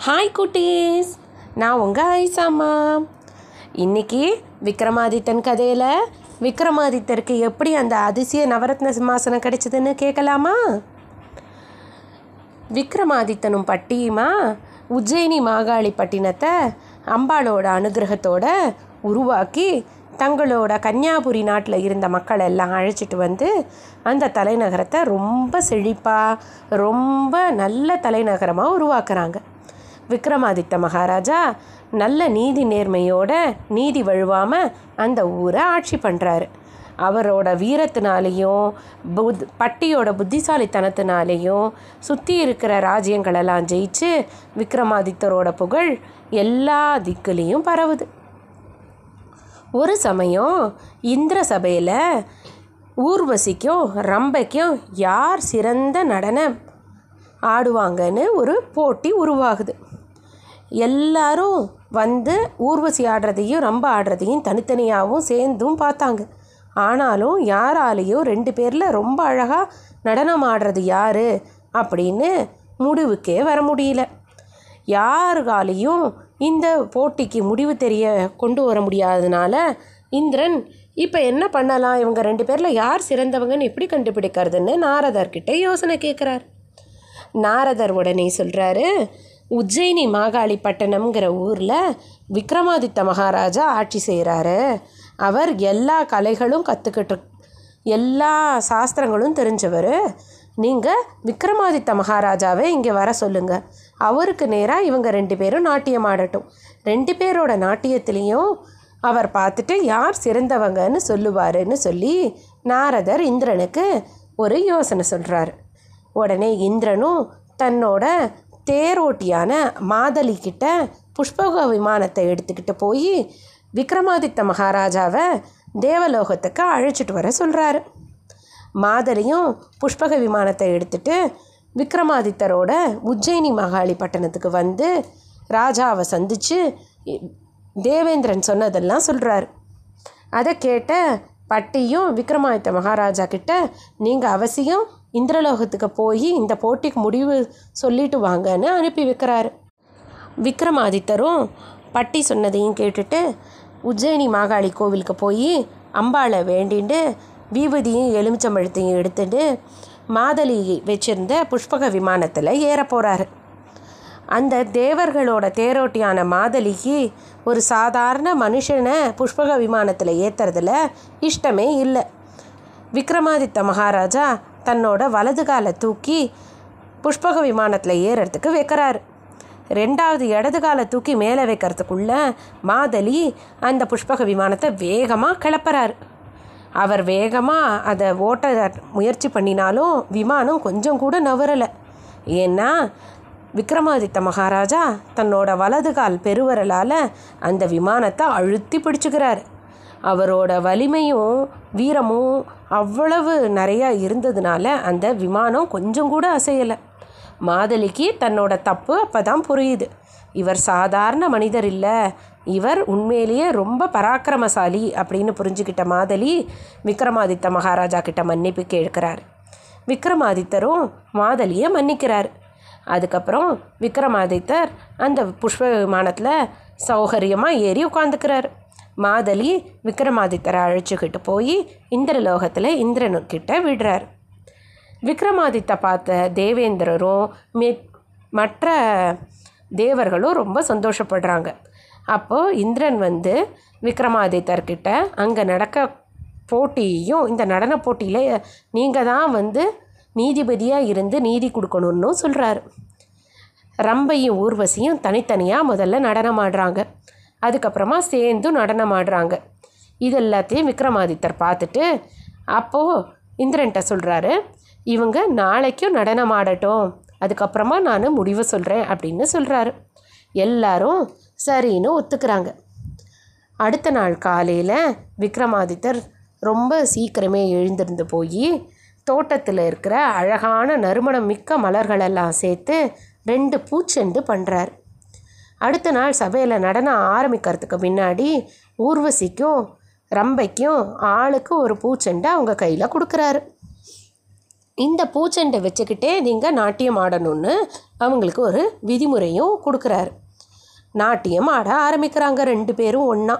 Hi குட்டீஸ். நான் உங்கள் ஐசாமா. இன்னைக்கு விக்ரமாதித்தன் கதையில் விக்ரமாதித்தருக்கு எப்படி அந்த அதிசய நவரத்ன சிம்மாசனம் கிடைச்சதுன்னு கேட்கலாமா? விக்ரமாதித்தனும் பட்டியுமா உஜ்ஜயினி மாகாளி பட்டினத்தை அம்பாளோட அனுகிரகத்தோட உருவாக்கி தங்களோட கன்னியாபுரி நாட்டில் இருந்த மக்கள் எல்லாம் அழைச்சிட்டு வந்து அந்த தலைநகரத்தை ரொம்ப செழிப்பாக ரொம்ப நல்ல தலைநகரமாக உருவாக்குறாங்க. விக்ரமாதித்த மகாராஜா நல்ல நீதி நேர்மையோட நீதி வழுவாமல் அந்த ஊரை ஆட்சி பண்ணுறாரு அவரோட வீரத்தினாலேயும் புத் பட்டியோட புத்திசாலித்தனத்தினாலேயும் சுற்றி இருக்கிற ராஜ்யங்களெல்லாம் ஜெயிச்சு விக்ரமாதித்தரோட புகழ் எல்லா திக்குலேயும் பரவுது. ஒரு சமயம் இந்திர சபையில் ஊர்வசிக்கும் ரம்பைக்கும் யார் சிறந்த நடனம் ஆடுவாங்கன்னு ஒரு போட்டி உருவாகுது. எல்லாரும் வந்து ஊர்வசி ஆடுறதையும் ரொம்ப ஆடுறதையும் தனித்தனியாகவும் சேர்ந்தும் பார்த்தாங்க. ஆனாலும் யாராலேயும் ரெண்டு பேரில் ரொம்ப அழகாக நடனம் ஆடுறது யார் அப்படின்னு முடிவுக்கே வர முடியல. யாருகாலையும் இந்த போட்டிக்கு முடிவு தெரிய கொண்டு வர முடியாததுனால இந்திரன் இப்போ என்ன பண்ணலாம்? இவங்க ரெண்டு பேரில் யார் சிறந்தவங்கன்னு எப்படி கண்டுபிடிக்கிறதுன்னு நாரதர்கிட்ட யோசனை கேட்குறார் நாரதர் உடனே சொல்கிறாரு உஜ்ஜயினி மாகாளிப்பட்டினம்ங்கிற ஊரில் விக்ரமாதித்த மகாராஜா ஆட்சி செய்கிறாரு அவர் எல்லா கலைகளும் கற்றுக்கிட்டு எல்லா சாஸ்திரங்களும் தெரிஞ்சவர். நீங்கள் விக்ரமாதித்த மகாராஜாவை இங்கே வர சொல்லுங்கள் அவருக்கு நேராக இவங்க ரெண்டு பேரும் நாட்டியம் ஆடட்டும். ரெண்டு பேரோட நாட்டியத்துலேயும் அவர் பார்த்துட்டு யார் சிறந்தவங்கன்னு சொல்லுவாருன்னு சொல்லி நாரதர் இந்திரனுக்கு ஒரு யோசனை சொல்கிறாரு உடனே இந்திரனும் தன்னோட தேரோட்டியான மாதளி கிட்ட புஷ்பக விமானத்தை எடுத்துக்கிட்டு போய் விக்ரமாதித்த மகாராஜாவை தேவலோகத்துக்கு அழைச்சிட்டு வர சொல்கிறாரு மாதளியும் புஷ்பக விமானத்தை எடுத்துட்டு விக்ரமாதித்தரோட உஜ்ஜயினி மகாளி பட்டணத்துக்கு வந்து ராஜாவை சந்தித்து தேவேந்திரன் சொன்னதெல்லாம் சொல்கிறாரு அதை கேட்ட பட்டியும் விக்ரமாதித்த மகாராஜா கிட்ட நீங்கள் அவசியம் இந்திரலோகத்துக்கு போய் இந்த போட்டிக்கு முடிவு சொல்லிட்டு வாங்கன்னு அனுப்பி வைக்கிறாரு. விக்ரமாதித்தரும் பட்டி சொன்னதையும் கேட்டுட்டு உஜ்ஜயினி மாகாளி கோவிலுக்கு போய் அம்பாளை வேண்டிண்டு வீபதியும் எலுமிச்சம்பழத்தையும் எடுத்துட்டு மாதளி வச்சிருந்த புஷ்பக விமானத்தில் ஏற போகிறாரு அந்த தேவர்களோட தேரோட்டியான மாதளிக்கு ஒரு சாதாரண மனுஷனை புஷ்பக விமானத்தில் ஏற்றுறதுல இஷ்டமே இல்லை. விக்ரமாதித்த மகாராஜா தன்னோட வலது காலை தூக்கி புஷ்பக விமானத்தில் ஏறுறதுக்கு வைக்கிறாரு. ரெண்டாவது இடது காலை தூக்கி மேலே வைக்கிறதுக்குள்ள மாதலி அந்த புஷ்பக விமானத்தை வேகமாக கிளப்புறாரு. அவர் வேகமாக அதை ஓட்ட முயற்சி பண்ணினாலும் விமானம் கொஞ்சம் கூட நவரலை ஏன்னா விக்ரமாதித்த மகாராஜா தன்னோட வலது கால் பெருவரலால் அந்த விமானத்தை அழுத்தி பிடிச்சுக்கிறாரு. அவரோட வலிமையும் வீரமும் அவ்வளவு நிறையா இருந்ததுனால அந்த விமானம் கொஞ்சம் கூட அசையலை. மாதலிக்கு தன்னோட தப்பு அப்போ தான் புரியுது. இவர் சாதாரண மனிதர் இல்லை. இவர் உண்மையிலேயே ரொம்ப பராக்கிரமசாலி அப்படின்னு புரிஞ்சுக்கிட்ட மாதலி விக்ரமாதித்த மகாராஜா கிட்ட மன்னிப்பு கேட்கிறார். விக்ரமாதித்தரும் மாதலியை மன்னிக்கிறார். அதுக்கப்புறம் விக்ரமாதித்தர் அந்த புஷ்ப விமானத்தில் சௌகரியமாக ஏறி உட்காந்துக்கிறார் மாதலி விக்ரமாதித்தரை அழைச்சிக்கிட்டு போய் இந்திரலோகத்தில் இந்திரனுக்கிட்ட விடுறார். விக்ரமாதித்த பார்த்த தேவேந்திரரும் மி மற்ற தேவர்களும் ரொம்ப சந்தோஷப்படுறாங்க. அப்போது இந்திரன் வந்து விக்ரமாதித்தர்கிட்ட அங்கே நடக்க போட்டியும் இந்த நடன போட்டியில் நீங்கள் தான் வந்து நீதிபதியாக இருந்து நீதி கொடுக்கணும்னு சொல்கிறாரு ரம்பையும் ஊர்வசியும் தனித்தனியாக முதல்ல நடனம் ஆடுறாங்க. அதுக்கப்புறமா சேர்ந்து நடனம் ஆடுறாங்க. இது எல்லாத்தையும் விக்ரமாதித்தர் பார்த்துட்டு அப்போது இந்திரன்ட்ட சொல்கிறாரு இவங்க நாளைக்கும் நடனம் ஆடட்டும். அதுக்கப்புறமா நான் முடிவு சொல்கிறேன் அப்படின்னு சொல்கிறாரு எல்லாரும் சரின்னு ஒத்துக்கிறாங்க. அடுத்த நாள் காலையில் விக்ரமாதித்தர் ரொம்ப சீக்கிரமே எழுந்திருந்து போய் தோட்டத்தில் இருக்கிற அழகான நறுமணம் மிக்க மலர்களெல்லாம் சேர்த்து ரெண்டு பூச்செண்டு பண்ணுறார் அடுத்த நாள் சபையில் நடனம் ஆரம்பிக்கிறதுக்கு முன்னாடி ஊர்வசிக்கும் ரம்பைக்கும் ஆளுக்கு ஒரு பூச்செண்டை அவங்க கையில் கொடுக்குறாரு. இந்த பூச்செண்டை வச்சுக்கிட்டே நீங்கள் நாட்டியம் ஆடணும்னு அவங்களுக்கு ஒரு விதிமுறையும் கொடுக்குறாரு. நாட்டியம் ஆட ஆரம்பிக்கிறாங்க ரெண்டு பேரும் ஒன்றா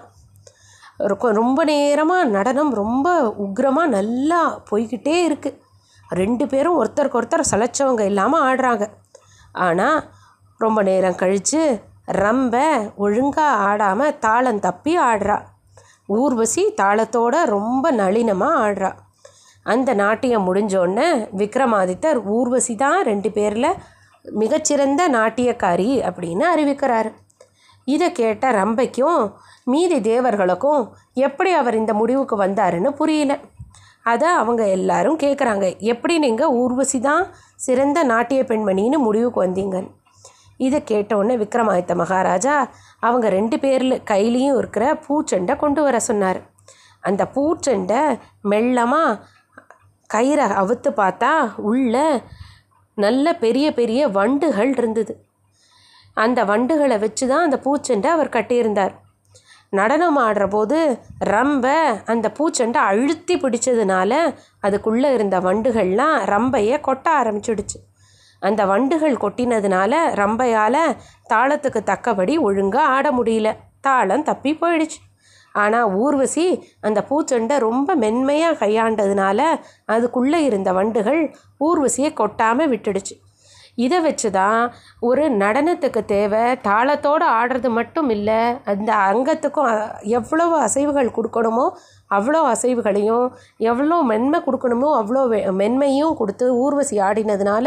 ரொம்ப நேரமாக நடனம் ரொம்ப உக்ரமாக நல்லா போய்கிட்டே இருக்குது ரெண்டு பேரும் ஒருத்தருக்கு ஒருத்தர் சளைச்சவங்க இல்லாமல் ஆடுறாங்க. ஆனால் ரொம்ப நேரம் கழித்து ரொம்ப ஒழுங்காக ஆடாமல் தாளம் தப்பி ஆடுறா. ஊர்வசி தாளத்தோட ரொம்ப நளினமாக ஆடுறா. அந்த நாட்டியம் முடிஞ்சோடனே விக்ரமாதித்தர் ஊர்வசி தான் ரெண்டு பேரில் மிகச்சிறந்த நாட்டியக்காரி அப்படின்னு அறிவிக்கிறாரு. இதை கேட்ட ரம்பைக்கும் மீதி தேவர்களுக்கும் எப்படி அவர் இந்த முடிவுக்கு வந்தாருன்னு புரியல. அதை அவங்க எல்லாரும் கேட்குறாங்க எப்படி நீங்கள் ஊர்வசி தான் சிறந்த நாட்டிய பெண்மணின்னு முடிவுக்கு வந்தீங்கன்னு. இதை கேட்டவுடனே விக்ரமாதித்த மகாராஜா அவங்க ரெண்டு பேரில் கையிலையும் இருக்கிற பூச்செண்டை கொண்டு வர சொன்னார். அந்த பூச்செண்டை மெல்லமாக கயிறை அவுத்து பார்த்தா உள்ள நல்ல பெரிய பெரிய வண்டுகள் இருந்தது. அந்த வண்டுகளை வச்சு தான் அந்த பூச்செண்டை அவர் கட்டியிருந்தார். நடனம் ஆடுற போது ரம்ப அந்த பூச்செண்டை அழுத்தி பிடிச்சதுனால அதுக்குள்ளே இருந்த வண்டுகள்லாம் ரம்பையை கொட்ட ஆரம்பிச்சிடுச்சு. அந்த வண்டுகள் கொட்டினதுனால ரம்பையால் தாளத்துக்கு தக்கபடி ஒழுங்காக ஆட முடியல. தாளம் தப்பி போயிடுச்சு. ஆனால் ஊர்வசி அந்த பூச்செண்டை ரொம்ப மென்மையாக கையாண்டதுனால அதுக்குள்ளே இருந்த வண்டுகள் ஊர்வசியை கொட்டாமல் விட்டுடுச்சு. இதை வச்சு தான் ஒரு நடனத்துக்கு தேவை. தாளத்தோடு ஆடுறது மட்டும் இல்லை அந்த அங்கத்துக்கும் எவ்வளவு அசைவுகள் கொடுக்கணுமோ அவ்வளோ அசைவுகளையும் எவ்வளோ மென்மை கொடுக்கணுமோ அவ்வளோ வெ- மென்மையும் கொடுத்து ஊர்வசி ஆடினதுனால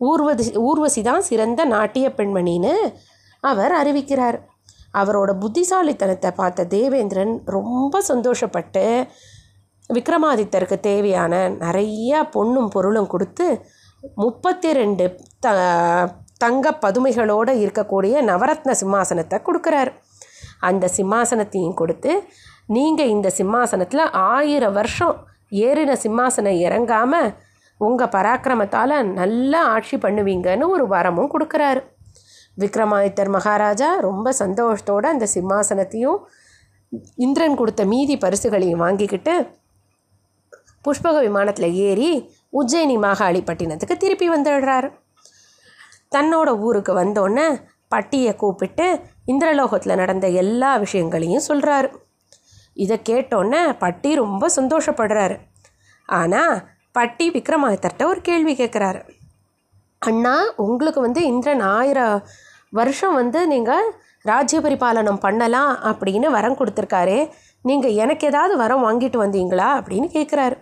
ஊர்வசி ஊர்வசி தான் சிறந்த நாட்டிய பெண்மணின்னு அவர் அறிவிக்கிறார். அவரோட புத்திசாலித்தனத்தை பார்த்த தேவேந்திரன் ரொம்ப சந்தோஷப்பட்டு விக்ரமாதித்தருக்கு தேவையான நிறையா பொண்ணும் பொருளும் கொடுத்து முப்பத்தி ரெண்டு த தங்க பதுமைகளோடு இருக்கக்கூடிய நவரத்ன சிம்மாசனத்தை கொடுக்குறாரு. அந்த சிம்மாசனத்தையும் கொடுத்து நீங்கள் இந்த சிம்மாசனத்தில் ஆயிரம் வருஷம் ஏறின சிம்மாசனம் இறங்காமல் உங்கள் பராக்கிரமத்தால் நல்லா ஆட்சி பண்ணுவீங்கன்னு ஒரு வரமும் கொடுக்குறாரு. விக்ரமாதித்தர் மகாராஜா ரொம்ப சந்தோஷத்தோட அந்த சிம்மாசனத்தையும் இந்திரன் கொடுத்த மீதி பரிசுகளையும் வாங்கிக்கிட்டு புஷ்பக விமானத்தில் ஏறி உஜ்ஜயினி மாகாளிப்பட்டினத்துக்கு திருப்பி வந்துடுறாரு. தன்னோட ஊருக்கு வந்தோடனே பட்டியை கூப்பிட்டு இந்திரலோகத்தில் நடந்த எல்லா விஷயங்களையும் சொல்கிறாரு இதை கேட்டோன்னே பட்டி ரொம்ப சந்தோஷப்படுறாரு. ஆனால் பட்டி விக்ரமாதித்தர்கிட்ட ஒரு கேள்வி கேட்குறாரு அண்ணா உங்களுக்கு வந்து இந்திரன் ஆயிரம் வருஷம் வந்து நீங்கள் ராஜ்ய பரிபாலனம் பண்ணலாம் அப்படின்னு வரம் கொடுத்துருக்காரு. நீங்கள் எனக்கு ஏதாவது வரம் வாங்கிட்டு வந்தீங்களா? அப்படின்னு கேட்குறாரு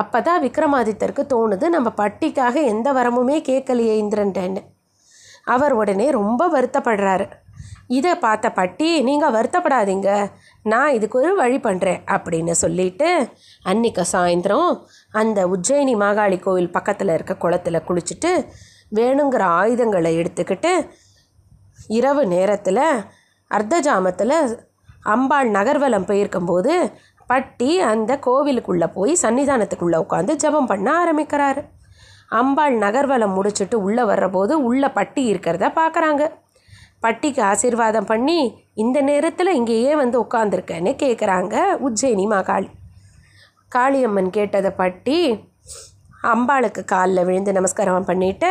அப்போ தான் விக்ரமாதித்தருக்கு தோணுது நம்ம பட்டிக்காக எந்த வரமுமே கேட்கலையே இந்திரன்டேன்னு. அவர் உடனே ரொம்ப வருத்தப்படுறாரு. இதை பார்த்த பட்டி நீங்கள் வருத்தப்படாதீங்க நான் இதுக்கு ஒரு வழி பண்ணுறேன் அப்படின்னு சொல்லிட்டு அன்னைக்கு சாயந்தரம் அந்த உஜ்ஜயினி மாகாளி கோவில் பக்கத்தில் இருக்க குளத்துல குளிச்சுட்டு வேணுங்கிற ஆயுதங்களை எடுத்துக்கிட்டு இரவு நேரத்தில் அர்த்த ஜாமத்தில் அம்பாள் நகர்வலம் போயிருக்கும்போது பட்டி அந்த கோவிலுக்குள்ளே போய் சன்னிதானத்துக்குள்ளே உட்காந்து ஜெபம் பண்ண ஆரம்பிக்கிறாரு. அம்பாள் நகர்வலம் முடிச்சுட்டு உள்ளே வர்றபோது உள்ளே பட்டி இருக்கிறத பார்க்குறாங்க. பட்டிக்கு ஆசீர்வாதம் பண்ணி இந்த நேரத்தில் இங்கேயே வந்து உட்காந்துருக்கேன்னு கேட்குறாங்க உஜ்ஜயினி மகாளி. காளியம்மன் கேட்டதை பட்டி அம்பாளுக்கு காலில் விழுந்து நமஸ்காரம் பண்ணிட்டு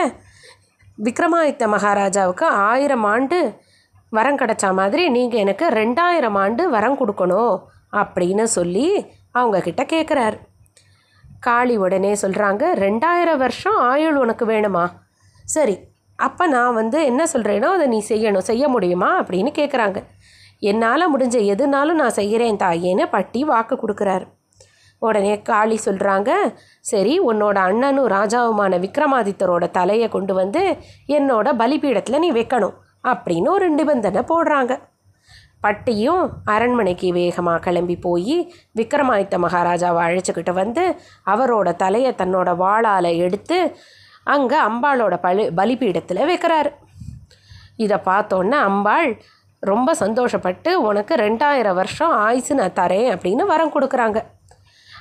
விக்ரமாதித்த மகாராஜாவுக்கு ஆயிரம் ஆண்டு வரம் கிடச்சா மாதிரி நீங்கள் எனக்கு ரெண்டாயிரம் ஆண்டு வரம் கொடுக்கணும். அப்படின்னு சொல்லி அவங்கக்கிட்ட கேட்குறார் கேட்குறாரு காளி உடனே சொல்கிறாங்க ரெண்டாயிரம் வருஷம் ஆயுள் உனக்கு வேணுமா? சரி அப்போ நான் வந்து என்ன சொல்கிறேனோ அதை நீ செய்யணும் செய்ய முடியுமா? அப்படின்னு கேட்குறாங்க என்னால் முடிஞ்ச எதுனாலும் நான் செய்கிறேன் தாயேன்னு பட்டி வாக்கு கொடுக்குறாரு. உடனே காளி சொல்கிறாங்க சரி உன்னோட அண்ணனும் ராஜாவுமான விக்ரமாதித்தரோட தலையை கொண்டு வந்து என்னோட பலிபீடத்தில் நீ வைக்கணும் அப்படின்னு ஒரு நிபந்தனை போடுறாங்க. பட்டியும் அரண்மனைக்கு வேகமாக கிளம்பி போய் விக்ரமாதித்த மகாராஜாவை அழைச்சிக்கிட்டு வந்து அவரோட தலையை தன்னோட வாளால் எடுத்து அங்கே அம்பாளோட பலி பலிபீடத்தில் வைக்கிறாரு. இதை பார்த்தோன்னே அம்பாள் ரொம்ப சந்தோஷப்பட்டு உனக்கு ரெண்டாயிரம் வருஷம் ஆயுசு நான் தரேன் அப்படின்னு வரம் கொடுக்குறாங்க.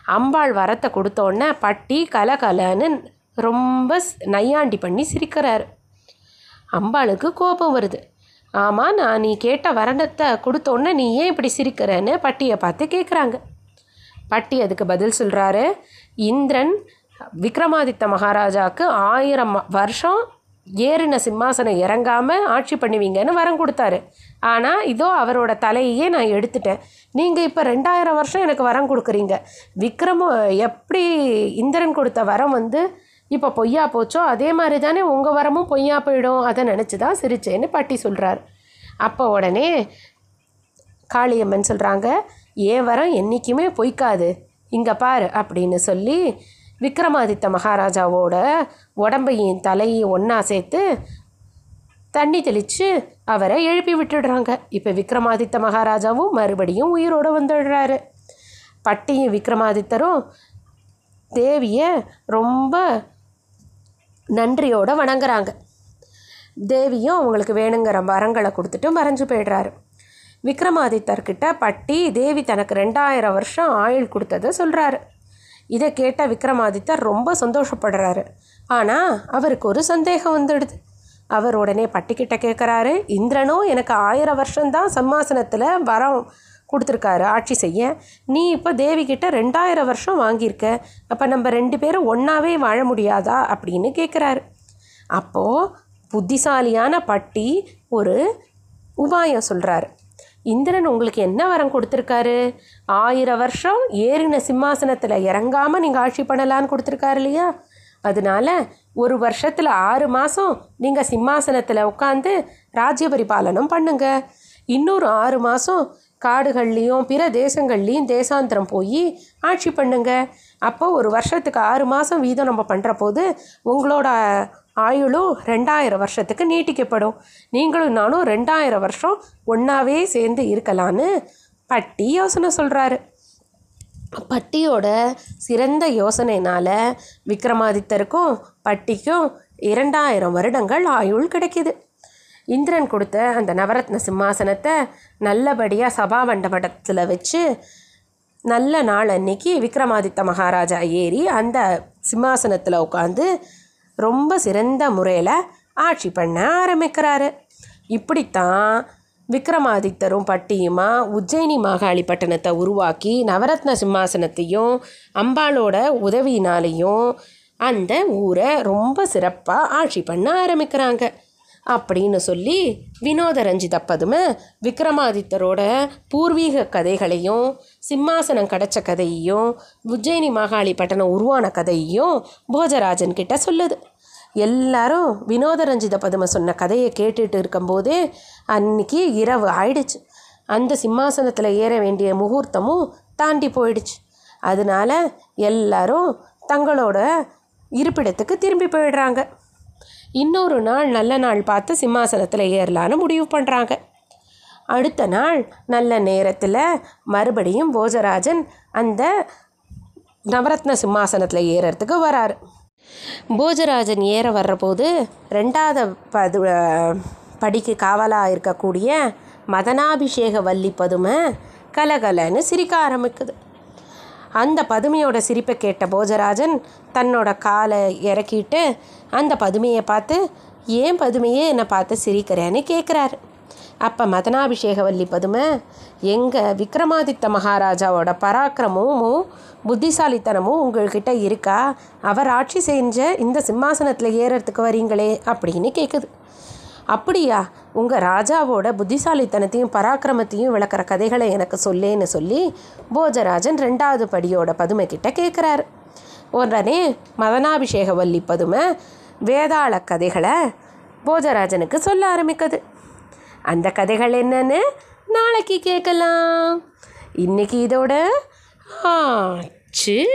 அம்பாள் வரத்தை கொடுத்தோன்னே பட்டி கலகலன்னு ரொம்ப நையாண்டி பண்ணி சிரிக்கிறாரு. அம்பாளுக்கு கோபம் வருது. ஆமாம் நான் நீ கேட்ட வரணத்தை கொடுத்தோன்னே நீ ஏன் இப்படி சிரிக்கிறேன்னு பட்டியை பார்த்து கேட்குறாங்க பட்டி அதுக்கு பதில் சொல்கிறாரு இந்திரன் விக்ரமாதித்த மகாராஜாவுக்கு ஆயிரம் வருஷம் ஏறின சிம்மாசனம் இறங்காமல் ஆட்சி பண்ணுவீங்கன்னு வரம் கொடுத்தாரு. ஆனால் இதோ அவரோட தலையையே நான் எடுத்துட்டேன். நீங்கள் இப்போ ரெண்டாயிரம் வருஷம் எனக்கு வரம் கொடுக்குறீங்க. விக்ரம எப்படி இந்திரன் கொடுத்த வரம் வந்து இப்போ பொய்யா போச்சோ அதே மாதிரி தானே உங்கள் வரமும் பொய்யா போயிடும். அதை நினச்சி தான் சிரிச்சேன்னு பாட்டி சொல்கிறார் அப்போ உடனே காளியம்மன் சொல்கிறாங்க ஏன் வரம் என்றைக்குமே பொய்க்காது. இங்கே பாரு அப்படின்னு சொல்லி விக்ரமாதித்த மகாராஜாவோட உடம்பையும் தலையும் ஒன்றா சேர்த்து தண்ணி தெளித்து அவரை எழுப்பி விட்டுடுறாங்க. இப்போ விக்ரமாதித்த மகாராஜாவும் மறுபடியும் உயிரோடு வந்துடுறாரு. பட்டியும் விக்ரமாதித்தரும் தேவியை ரொம்ப நன்றியோடு வணங்குறாங்க. தேவியும் அவங்களுக்கு வேணுங்கிற வரங்களை கொடுத்துட்டு மறைஞ்சு போயிடுறாரு. விக்ரமாதித்தர்கிட்ட பட்டி தேவி தனக்கு ரெண்டாயிரம் வருஷம் ஆயுள் கொடுத்ததை சொல்கிறாரு இதை கேட்ட விக்ரமாதித்தர் ரொம்ப சந்தோஷப்படுறாரு. ஆனால் அவருக்கு ஒரு சந்தேகம் வந்துடுது. அவர் உடனே பட்டிக்கிட்ட கேட்குறாரு இந்திரனும் எனக்கு ஆயிரம் வருஷம்தான் சம்மாசனத்தில் வரம் கொடுத்துருக்காரு ஆட்சி செய்ய. நீ இப்போ தேவிக்கிட்ட ரெண்டாயிரம் வருஷம் வாங்கியிருக்க. அப்போ நம்ம ரெண்டு பேரும் ஒன்றாவே வாழ முடியாதா அப்படின்னு கேட்குறாரு அப்போது புத்திசாலியான பட்டி ஒரு உபாயம் சொல்கிறாரு இந்திரன் உங்களுக்கு என்ன வரம் கொடுத்துருக்காரு? ஆயிரம் வருஷம் ஏறின சிம்மாசனத்தில் இறங்காமல் நீங்கள் ஆட்சி பண்ணலான்னு கொடுத்துருக்காரு இல்லையா? அதனால ஒரு வருஷத்தில் ஆறு மாதம் நீங்கள் சிம்மாசனத்தில் உட்காந்து ராஜ்ய பரிபாலனம் பண்ணுங்க. இன்னொரு ஆறு மாதம் காடுகள்லேயும் பிற தேசங்கள்லேயும் தேசாந்திரம் போய் ஆட்சி பண்ணுங்க. அப்போ ஒரு வருஷத்துக்கு ஆறு மாதம் வீதம் நம்ம பண்ணுற போது உங்களோட ஆயுளும் ரெண்டாயிரம் வருஷத்துக்கு நீட்டிக்கப்படும். நீங்களும் நானும் ரெண்டாயிரம் வருஷம் ஒன்றாவே சேர்ந்து இருக்கலான்னு பட்டி யோசனை சொல்கிறாரு பட்டியோட சிறந்த யோசனைனால் விக்ரமாதித்தருக்கும் பட்டிக்கும் இரண்டாயிரம் வருடங்கள் ஆயுள் கிடைக்கிது. இந்திரன் கொடுத்த அந்த நவரத்ன சிம்மாசனத்தை நல்லபடியாக சபா மண்டபத்தில் வச்சு நல்ல நாள் அன்னைக்கு விக்ரமாதித்த மகாராஜா ஏறி அந்த சிம்மாசனத்தில் உட்காந்து ரொம்ப சிறந்த முறையில் ஆட்சி பண்ண ஆரம்பிக்கிறாரு. இப்படித்தான் விக்ரமாதித்தரும் பட்டியுமா உஜ்ஜயினி மாகாளி பட்டணத்தை உருவாக்கி நவரத்ன சிம்மாசனத்தையும் அம்பாளோட உதவியினாலேயும் அந்த ஊரை ரொம்ப சிறப்பாக ஆட்சி பண்ண ஆரம்பிக்கிறாங்க. அப்படின்னு சொல்லி வினோத ரஞ்சித பதுமை விக்ரமாதித்தரோட பூர்வீக கதைகளையும் சிம்மாசனம் கிடைச்ச கதையையும் உஜ்ஜயினி மாகாளி பட்டணம் உருவான கதையையும் போஜராஜன் கிட்ட சொல்லுது. எல்லாரும் வினோத ரஞ்சித பதுமை சொன்ன கதையை கேட்டுட்டு இருக்கும்போதே அன்னைக்கு இரவு ஆயிடுச்சு. அந்த சிம்மாசனத்தில் ஏற வேண்டிய முகூர்த்தமும் தாண்டி போயிடுச்சு. அதனால எல்லாரும் தங்களோட இருப்பிடத்துக்கு திரும்பி போயிடுறாங்க. இன்னொரு நாள் நல்ல நாள் பார்த்து சிம்மாசனத்தில் ஏறலான்னு முடிவு பண்ணுறாங்க அடுத்த நாள் நல்ல நேரத்தில் மறுபடியும் போஜராஜன் அந்த நவரத்ன சிம்மாசனத்தில் ஏறுறதுக்கு வராரு. போஜராஜன் ஏற வர்றபோது ரெண்டாவது பது படிக்கு காவலாக இருக்கக்கூடிய மதனாபிஷேக வள்ளி பதுமை கலகலன்னு சிரிக்க ஆரம்பிக்குது. அந்த பதுமையோட சிரிப்பை கேட்ட போஜராஜன் தன்னோட காலை இறக்கிட்டு அந்த பதுமையை பார்த்து ஏன் பதுமையே என்னை பார்த்து சிரிக்கிறேன்னு கேட்குறாரு அப்போ மதனாபிஷேகவல்லி பதுமை எங்கள் விக்ரமாதித்த மகாராஜாவோட பராக்கிரமும் புத்திசாலித்தனமும் உங்கள்கிட்ட இருக்கா? அவர் ஆட்சி செஞ்ச இந்த சிம்மாசனத்தில் ஏறுறதுக்கு வரீங்களே அப்படின்னு கேட்குது அப்படியா? உங்கள் ராஜாவோட புத்திசாலித்தனத்தையும் பராக்கிரமத்தையும் விளக்குற கதைகளை எனக்கு சொல்லேன்னு சொல்லி போஜராஜன் ரெண்டாவது படியோட பதுமை கிட்ட கேட்குறாரு உடனே மதனாபிஷேகவல்லி பதுமை வேதாள கதைகளை போஜராஜனுக்கு சொல்ல ஆரம்பிக்குது. அந்த கதைகள் என்னன்னு நாளைக்கு கேட்கலாம். இன்னைக்கு இதோட ஆச்சு.